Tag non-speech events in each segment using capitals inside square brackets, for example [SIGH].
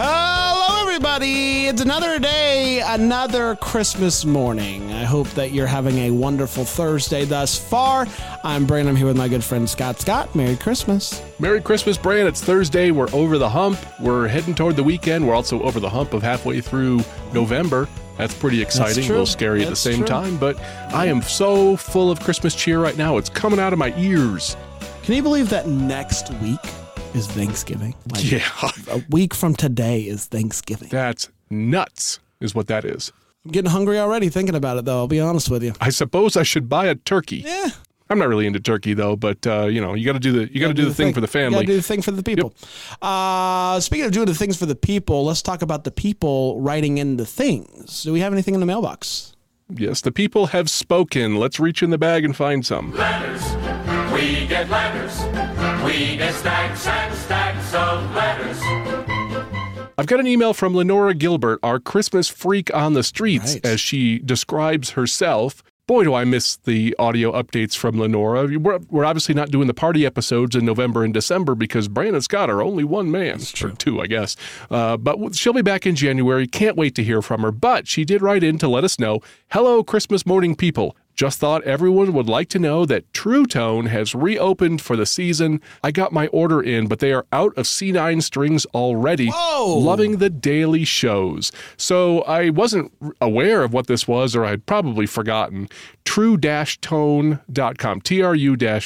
Hello, everybody. It's another day, another Christmas morning. I hope that you're having a wonderful Thursday thus far. I'm Brandon. I'm here with my good friend Scott. Scott, Merry Christmas. Merry Christmas, Brand. It's Thursday. We're over the hump. We're heading toward the weekend. We're also over the hump of halfway through November. That's pretty exciting, a little scary at the same true. time, but I am so full of Christmas cheer right now. It's coming out of my ears. Can you believe that next week is Thanksgiving? Like, Yeah, A week from today is Thanksgiving. that's nuts, is what that is. I'm getting hungry already thinking about it, though. I'll be honest with you. I suppose I should buy a turkey. Yeah. I'm not really into turkey though, but uh, you know, you got to do the you got to do the thing for the family. You gotta family. do the thing for the people. Uh, speaking of doing the things for the people, let's talk about the people writing in the things. Do we have anything in the mailbox? Yes, the people have spoken. Let's reach in the bag and find some. letters. We get letters. We get stacks and stacks of letters. I've got an email from Lenora Gilbert, our Christmas freak on the streets, Right. as she describes herself. Boy, do I miss the audio updates from Lenora. We're, we're obviously not doing the party episodes in November and December because Brandon Scott are only one man. Or two, I guess. Uh, but she'll be back in January. Can't wait to hear from her. But she did write in to let us know Hello, Christmas morning people. Just thought everyone would like to know that Tru-Tone has reopened for the season. I got my order in, but they are out of C9 strings already. Whoa. Loving the daily shows. So I wasn't aware of what this was, or I'd probably forgotten. Trutone.com, T-R-U-T-O-N-E.com.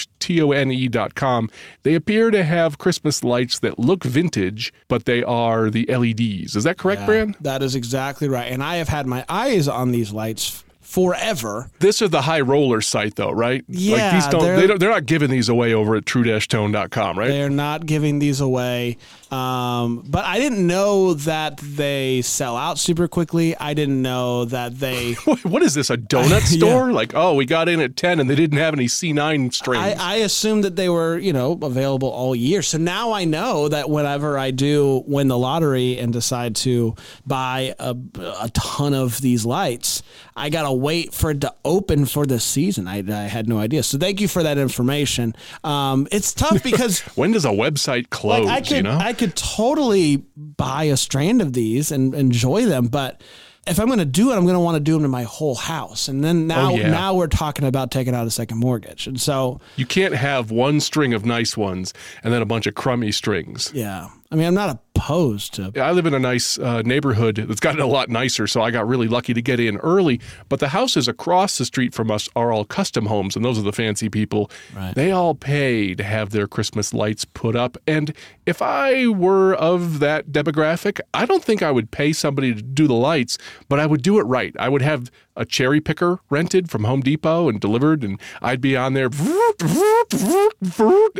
They appear to have Christmas lights that look vintage, but they are the LEDs. Is that correct, Bran? That is exactly right. And I have had my eyes on these lights forever. This is the high roller site, though, right? like Yeah, these don't, they're- they don't, they're not giving these away over at trutone.com, right? They're not giving these away. Um, but I didn't know that they sell out super quickly. I didn't know that they. [LAUGHS] what is this, a donut [LAUGHS] store? Like, oh, we got in at 10 and they didn't have any C9 strings. I, I assumed that they were, you know, available all year. So now I know that whenever I do win the lottery and decide to buy a, a ton of these lights, I gotta wait for it to open for the season. I, I had no idea. So thank you for that information. Um, it's tough [LAUGHS] because when does a website close, like I could you know? I could totally buy a strand of these and enjoy them, but if I'm going to do it, I'm going to want to do them to my whole house. And then now Oh, yeah. now we're talking about taking out a second mortgage. And so You can't have one string of nice ones and then a bunch of crummy strings. yeah. I mean, I'm not opposed to I live in a nice uh, neighborhood that's gotten a lot nicer, so I got really lucky to get in early. But the houses across the street from us are all custom homes, and those are the fancy people. Right. They all pay to have their Christmas lights put up. And if I were of that demographic, I don't think I would pay somebody to do the lights, but I would do it right. I would have a cherry picker rented from Home Depot and delivered, and I'd be on there,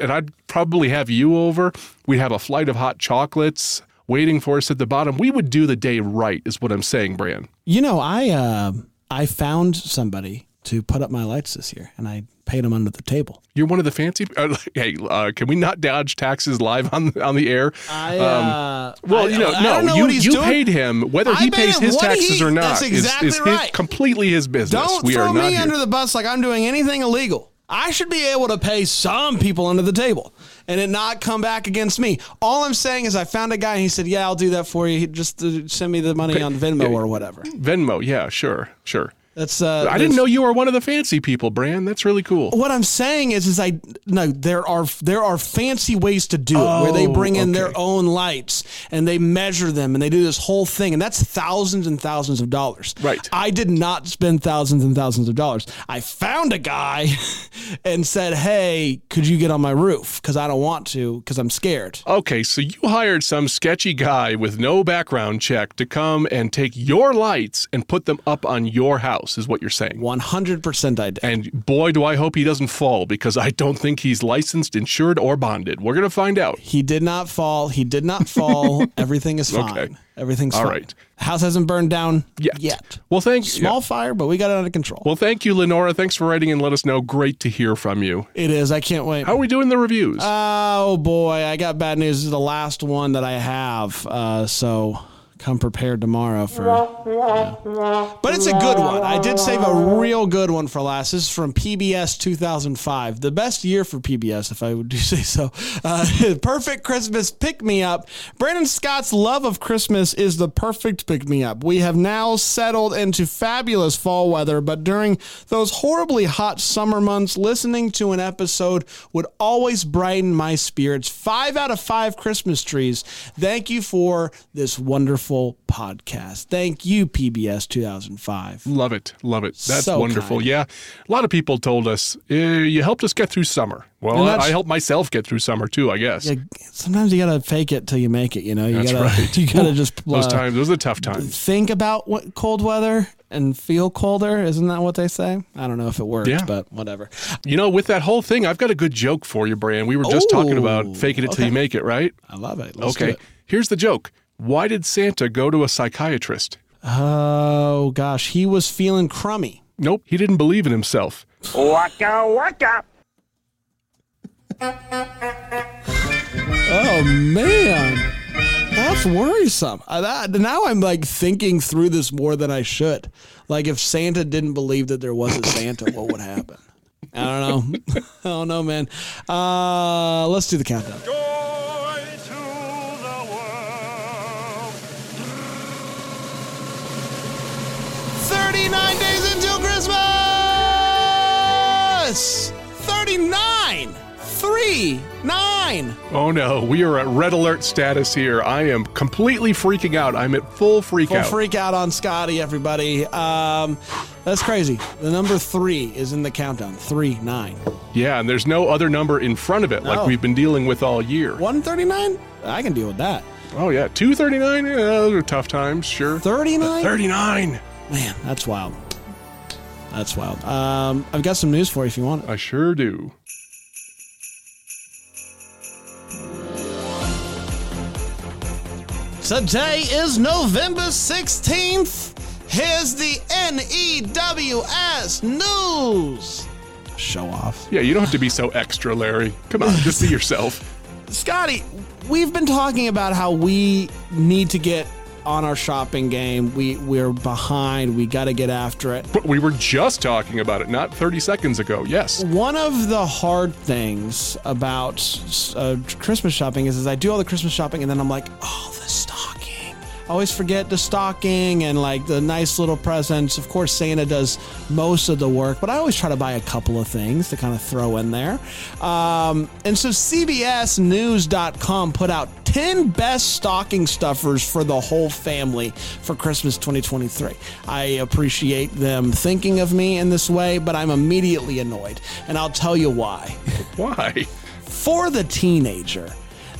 and I'd probably have you over. We'd have a flight of hot chocolates waiting for us at the bottom. We would do the day right, is what I'm saying, Bran. You know, I uh, I found somebody to put up my lights this year, and I paid them under the table. You're one of the fancy. Uh, [LAUGHS] hey, uh, can we not dodge taxes live on on the air? I, uh, Well, I- you know, I no, know you, you doing. paid him. Whether he pays him his taxes he- or not that's is, exactly is his- right. completely his business. Don't we throw are not me here. under the bus like I'm doing anything illegal. I should be able to pay some people under the table and it not come back against me. All I'm saying is I found a guy and he said, "Yeah, I'll do that for you. Just uh, send me the money on Venmo or whatever." Venmo, yeah, sure, sure. That's uh, I didn't know you were one of the fancy people, Bran. That's really cool. What I'm saying is, is I no. There are there are fancy ways to do it where they Oh, bring in their own lights and they measure them and they do this whole thing and that's thousands and thousands of dollars. Right. I did not spend thousands and thousands of dollars. I found a guy [LAUGHS] and said, "Hey, could you get on my roof? Because I don't want to because I'm scared." Okay, so you hired some sketchy guy with no background check to come and take your lights and put them up on your house. House, is what you're saying. 100% I did. And boy, do I hope he doesn't fall because I don't think he's licensed, insured, or bonded. We're going to find out. He did not fall. He did not fall. [LAUGHS] Everything is fine. Okay. Everything's All fine. right. House hasn't burned down Yet. yet. Well, thank you. Small yeah. fire, but we got it under control. Well, thank you, Lenora. Thanks for writing and let us know. Great to hear from you. it is. I can't wait. How are we doing the reviews? Oh boy, I got bad news. This is the last one that I have. Uh, so come prepared tomorrow for. yeah. But it's a good one. I did save a real good one for last. This is from PBS 2005, the best year for PBS, if I would do say so. Uh, [LAUGHS] perfect Christmas pick me up. Brandon Scott's love of Christmas is the perfect pick me up. We have now settled into fabulous fall weather, but during those horribly hot summer months, listening to an episode would always brighten my spirits. Five out of five Christmas trees. Thank you for this wonderful podcast. Thank you, PBS 2005. Love it. Love it. That's So wonderful. kind. Yeah. A lot of people told us, eh, you helped us get through summer. Well, I, I helped myself get through summer too, I guess. Yeah, sometimes you gotta fake it till you make it. You know, you That's gotta right. [LAUGHS] you gotta just Those uh, times, those are tough times. think about what cold weather and feel colder. Isn't that what they say? I don't know if it works, Yeah. but whatever. You know, with that whole thing, I've got a good joke for you, Brian. We were just talking about faking it till you make it, right? I love it. Let's okay. it. Here's the joke. Why did Santa go to a psychiatrist? Oh gosh, he was feeling crummy. Nope, he didn't believe in himself. Waka waka. Oh man, that's worrisome. Uh, that, now I'm like thinking through this more than I should. Like if Santa didn't believe that there was a Santa, what would happen? I don't know. [LAUGHS] I don't know, man. Uh, let's do the countdown. 39 days until Christmas! 39! 3, 9. Oh no, we are at red alert status here. I am completely freaking out. I'm at full freak Full out. freak out on Scotty, everybody. Um, that's crazy. The number three is in the countdown. Three, nine. yeah, and there's no other number in front of it like we've been dealing with all year. 139? I can deal with that. Oh yeah, 239? Yeah, those are tough times, sure. 39? 39. Man, that's wild. That's wild. Um, I've got some news for you if you want it. I sure do. Today is November 16th. Here's the NEWS news. Show off. Yeah, you don't have to be so extra, Larry. Come on, just be [LAUGHS] yourself. Scotty, we've been talking about how we need to get on our shopping game. We we're behind. We got to get after it. But we were just talking about it not 30 seconds ago. Yes. One of the hard things about uh, Christmas shopping is, is I do all the Christmas shopping and then I'm like, oh, the stocking. I always forget the stocking and like the nice little presents. Of course, Santa does most of the work, but I always try to buy a couple of things to kind of throw in there. Um, and so CBSNews.com put out 10 best stocking stuffers for the whole family for Christmas 2023. I appreciate them thinking of me in this way, but I'm immediately annoyed. And I'll tell you why. Why? For the teenager,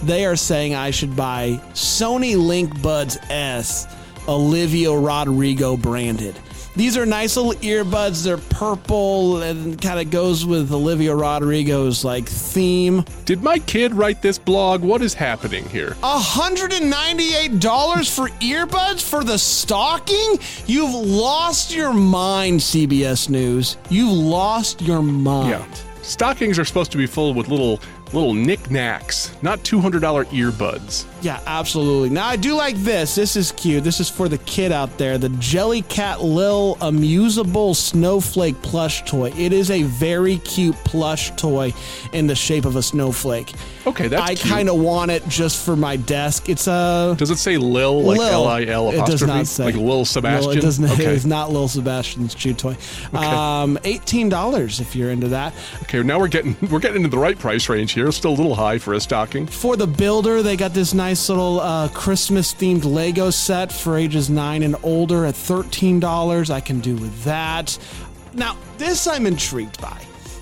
they are saying I should buy Sony LinkBuds S, Olivia Rodrigo branded. These are nice little earbuds. They're purple and kind of goes with Olivia Rodrigo's like theme. Did my kid write this blog? What is happening here? $198 for earbuds for the stocking? You've lost your mind, CBS News. You've lost your mind. Yeah. Stockings are supposed to be full with little little knickknacks, not $200 earbuds. Yeah, absolutely. Now I do like this. This is cute. This is for the kid out there. The Jellycat Lil Amuseable Snowflake plush toy. It is a very cute plush toy in the shape of a snowflake. Okay, that's I kind of want it just for my desk. It's a Does it say Lil, like Lil. L I L It apostrophe? does not say Like Lil Sebastian? Lil, it doesn't. [LAUGHS] okay. It is not Lil Sebastian's chew toy. Um, eighteen dollars if you're into that. okay, now we're getting [LAUGHS] we're getting into the right price range here. Still a little high for a stocking. For the builder, they got this nice little uh, Christmas themed Lego set for ages nine and older at $13. I can do with that. Now, this I'm intrigued by.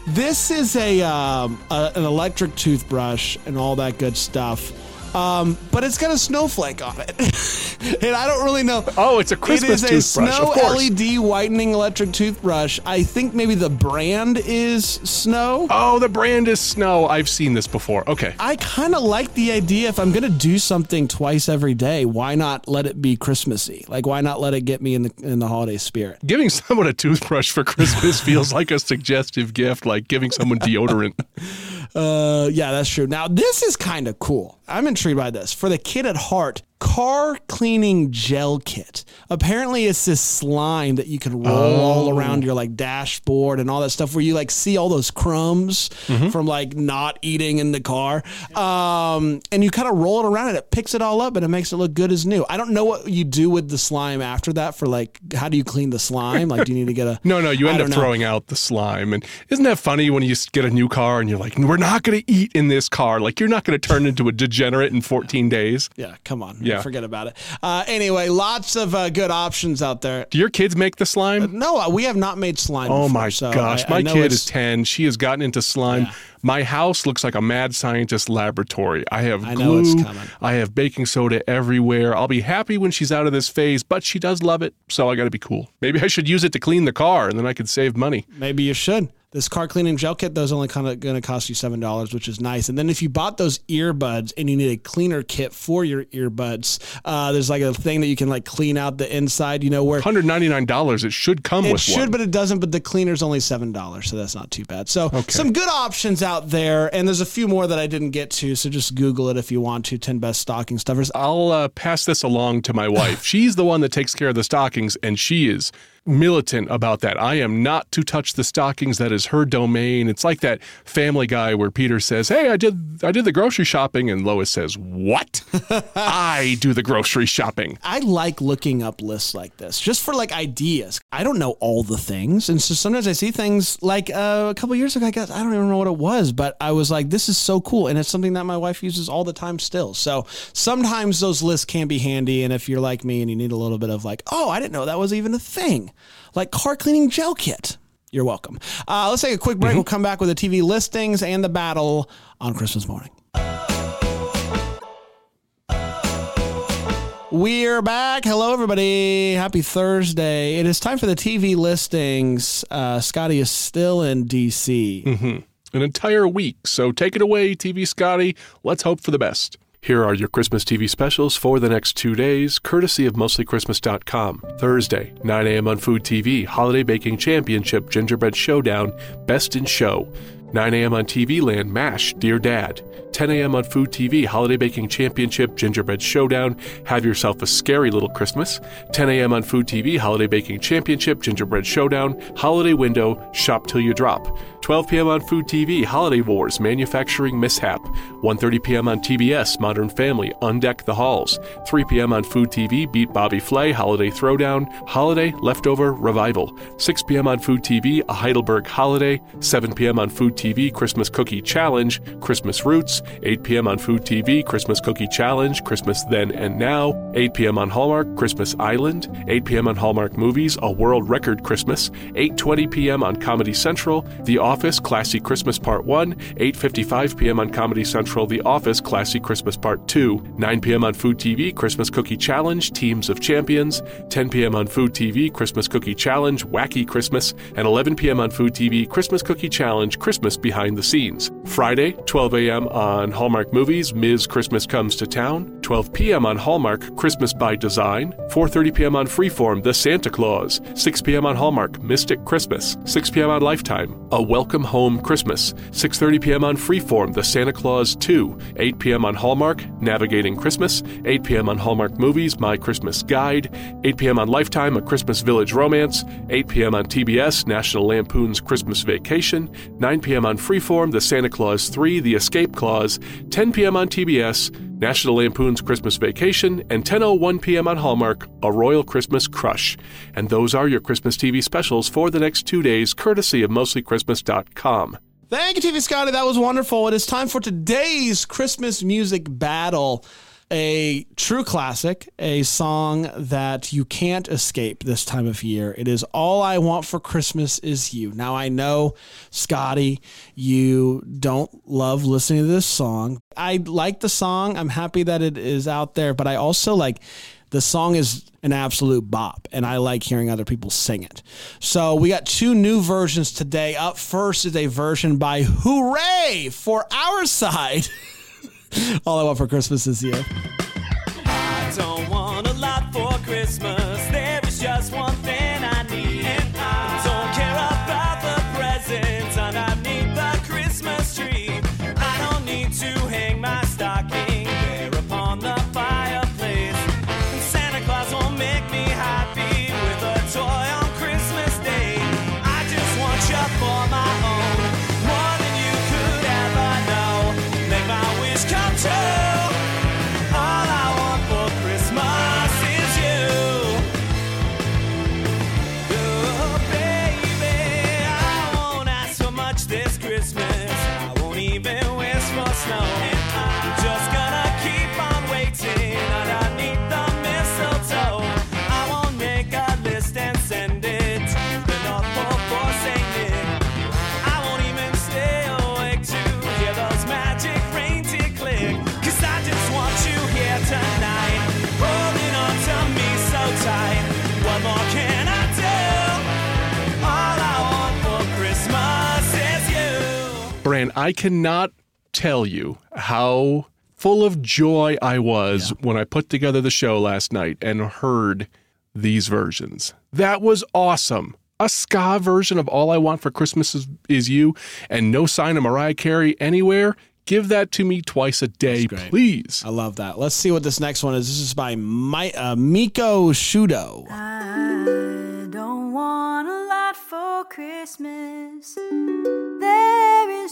This is a, um, a an electric toothbrush and all that good stuff. Um, but it's got a snowflake on it, [LAUGHS] and I don't really know. Oh, it's a Christmas It is a Snow. LED whitening electric toothbrush. I think maybe the brand is Snow. Oh, the brand is Snow. I've seen this before. Okay. I kind of like the idea. If I'm going to do something twice every day, why not let it be Christmassy? Like, why not let it get me in the in the holiday spirit? Giving someone a toothbrush for Christmas [LAUGHS] feels like a suggestive gift, like giving someone deodorant. [LAUGHS] Uh, yeah, that's true. Now, this is kind of cool. I'm intrigued by this. For the kid at heart, car cleaning gel kit. Apparently, it's this slime that you can roll all around your like dashboard and all that stuff where you like see all those crumbs from like not eating in the car. Um, and you kind of roll it around and it picks it all up and it makes it look good as new. I don't know what you do with the slime after that for like, how do you clean the slime? Like, do you need to get a. [LAUGHS] No, no, you end up know. throwing out the slime. And isn't that funny when you get a new car and you're like, we're not going to eat in this car? Like, you're not going to turn into a degenerate in 14 days. Yeah, come on. Yeah. Forget about it. Uh, anyway, lots of uh, good options out there. Do your kids make the slime? No, uh, we have not made slime. Oh before, my so gosh, I- I my know kid is 10. She has gotten into slime. Yeah. My house looks like a mad scientist laboratory. I have I glue. know it's coming. I have baking soda everywhere. I'll be happy when she's out of this phase, but she does love it, so I got to be cool. Maybe I should use it to clean the car and then I could save money. Maybe you should. This car cleaning gel kit, those only kind of going to cost you seven dollars, which is nice. And then if you bought those earbuds and you need a cleaner kit for your earbuds, uh, there's like a thing that you can like clean out the inside. You know where $199 it should come it with It should, one. but it doesn't. But the cleaner's only seven dollars, so that's not too bad. So some good options out there, and there's a few more that I didn't get to. So just Google it if you want to. Ten best stocking stuffers. I'll uh, pass this along to my wife. [LAUGHS] She's the one that takes care of the stockings, and she is militant about that. I am not to touch the stockings. That is her domain. It's like that Family Guy where Peter says, "Hey, I did I did the grocery shopping," and Lois says, "What? [LAUGHS] I do the grocery shopping." I like looking up lists like this just for like ideas. I don't know all the things, and so sometimes I see things like uh, a couple years ago. I guess I don't even know what it was, but I was like, "This is so cool," and it's something that my wife uses all the time still. So sometimes those lists can be handy, and if you're like me and you need a little bit of like, "Oh, I didn't know that was even a thing," like car cleaning gel kit. You're welcome. Uh, let's take a quick break. We'll come back with the TV listings and the battle on Christmas morning. We're back. Hello, everybody. Happy Thursday. It is time for the TV listings. Uh, Scotty is still in DC. An entire week. So take it away, TV Scotty. Let's hope for the best. Here are your Christmas TV specials for the next two days, courtesy of mostlychristmas.com. Thursday, 9 a.m. on Food TV, Holiday Baking Championship Gingerbread Showdown, Best in Show. 9 a.m. on TV Land, MASH, Dear Dad. 10 a.m. on Food TV, Holiday Baking Championship, Gingerbread Showdown, Have Yourself a Scary Little Christmas. 10 a.m. on Food TV, Holiday Baking Championship, Gingerbread Showdown, Holiday Window, Shop Till You Drop. 12 p.m. on Food TV, Holiday Wars, Manufacturing Mishap. 1.30 p.m. on TBS, Modern Family, Undeck the Halls. 3 p.m. on Food TV, Beat Bobby Flay, Holiday Throwdown, Holiday Leftover Revival. 6 p.m. on Food TV, A Heidelberg Holiday. 7 p.m. on Food TV, Christmas Cookie Challenge, Christmas Roots. 8 p.m. on Food TV, Christmas Cookie Challenge, Christmas Then and Now. 8 p.m. on Hallmark, Christmas Island. 8 p.m. on Hallmark Movies, A World Record Christmas. 8.20 p.m. on Comedy Central, The Office, Classy Christmas Part 1. 8.55 p.m. on Comedy Central, The Office, Classy Christmas Part 2. 9 p.m. on Food TV, Christmas Cookie Challenge, Teams of Champions. 10 p.m. on Food TV, Christmas Cookie Challenge, Wacky Christmas. And 11 p.m. on Food TV, Christmas Cookie Challenge, Christmas Behind the Scenes. Friday, 12 a.m. on Hallmark Movies, Ms. Christmas Comes to Town. 12 p.m. on Hallmark, Christmas by Design. 4.30 p.m. on Freeform, The Santa Claus. 6 p.m. on Hallmark, Mystic Christmas. 6 p.m. on Lifetime, A Welcome Home Christmas. 6.30 p.m. on Freeform, The Santa Claus 2. 8 p.m. on Hallmark, Navigating Christmas. 8 p.m. on Hallmark Movies, My Christmas Guide. 8 p.m. on Lifetime, A Christmas Village Romance. 8 p.m. on TBS, National Lampoon's Christmas Vacation. 9 p.m. on Freeform, The Santa Claus 3, The Escape Clause. 10 p.m. on TBS, National Lampoon's Christmas Vacation, and 10.01 p.m. on Hallmark, A Royal Christmas Crush. And those are your Christmas TV specials for the next two days, courtesy of mostlychristmas.com. Thank you, TV Scotty. That was wonderful. It is time for today's Christmas music battle. A true classic, a song that you can't escape this time of year. It is All I Want for Christmas Is You. Now, I know, Scotty, you don't love listening to this song. I like the song. I'm happy that it is out there, but I also like the song is an absolute bop, and I like hearing other people sing it. So we got two new versions today. Up first is a version by Hooray for our side. [LAUGHS] All I want for Christmas is you. I don't want a lot for Christmas. My wish you. Bran, I cannot tell you how full of joy I was when I put together the show last night and heard these versions. That was awesome. A ska version of All I Want for Christmas is, is You and no sign of Mariah Carey anywhere. Give that to me twice a day, please. I love that. Let's see what this next one is. This is by My, uh, Miko Shudo. I don't want a lot for Christmas.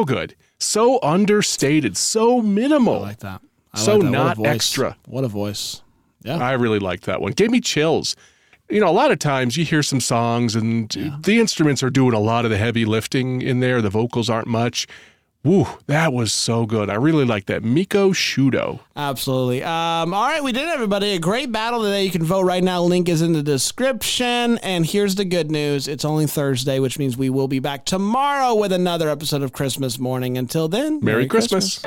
So good. So understated. So minimal. I like that. I So like that. Not extra. What a voice. Yeah. I really liked that one. Gave me chills. You know, a lot of times you hear some songs and the instruments are doing a lot of the heavy lifting in there. The vocals aren't much. Woo, that was so good. I really like that. Miko Shudo. Absolutely. Um, all right, we did, everybody. A great battle today. You can vote right now. Link is in the description. And here's the good news it's only Thursday, which means we will be back tomorrow with another episode of Christmas Morning. Until then, Merry, Christmas.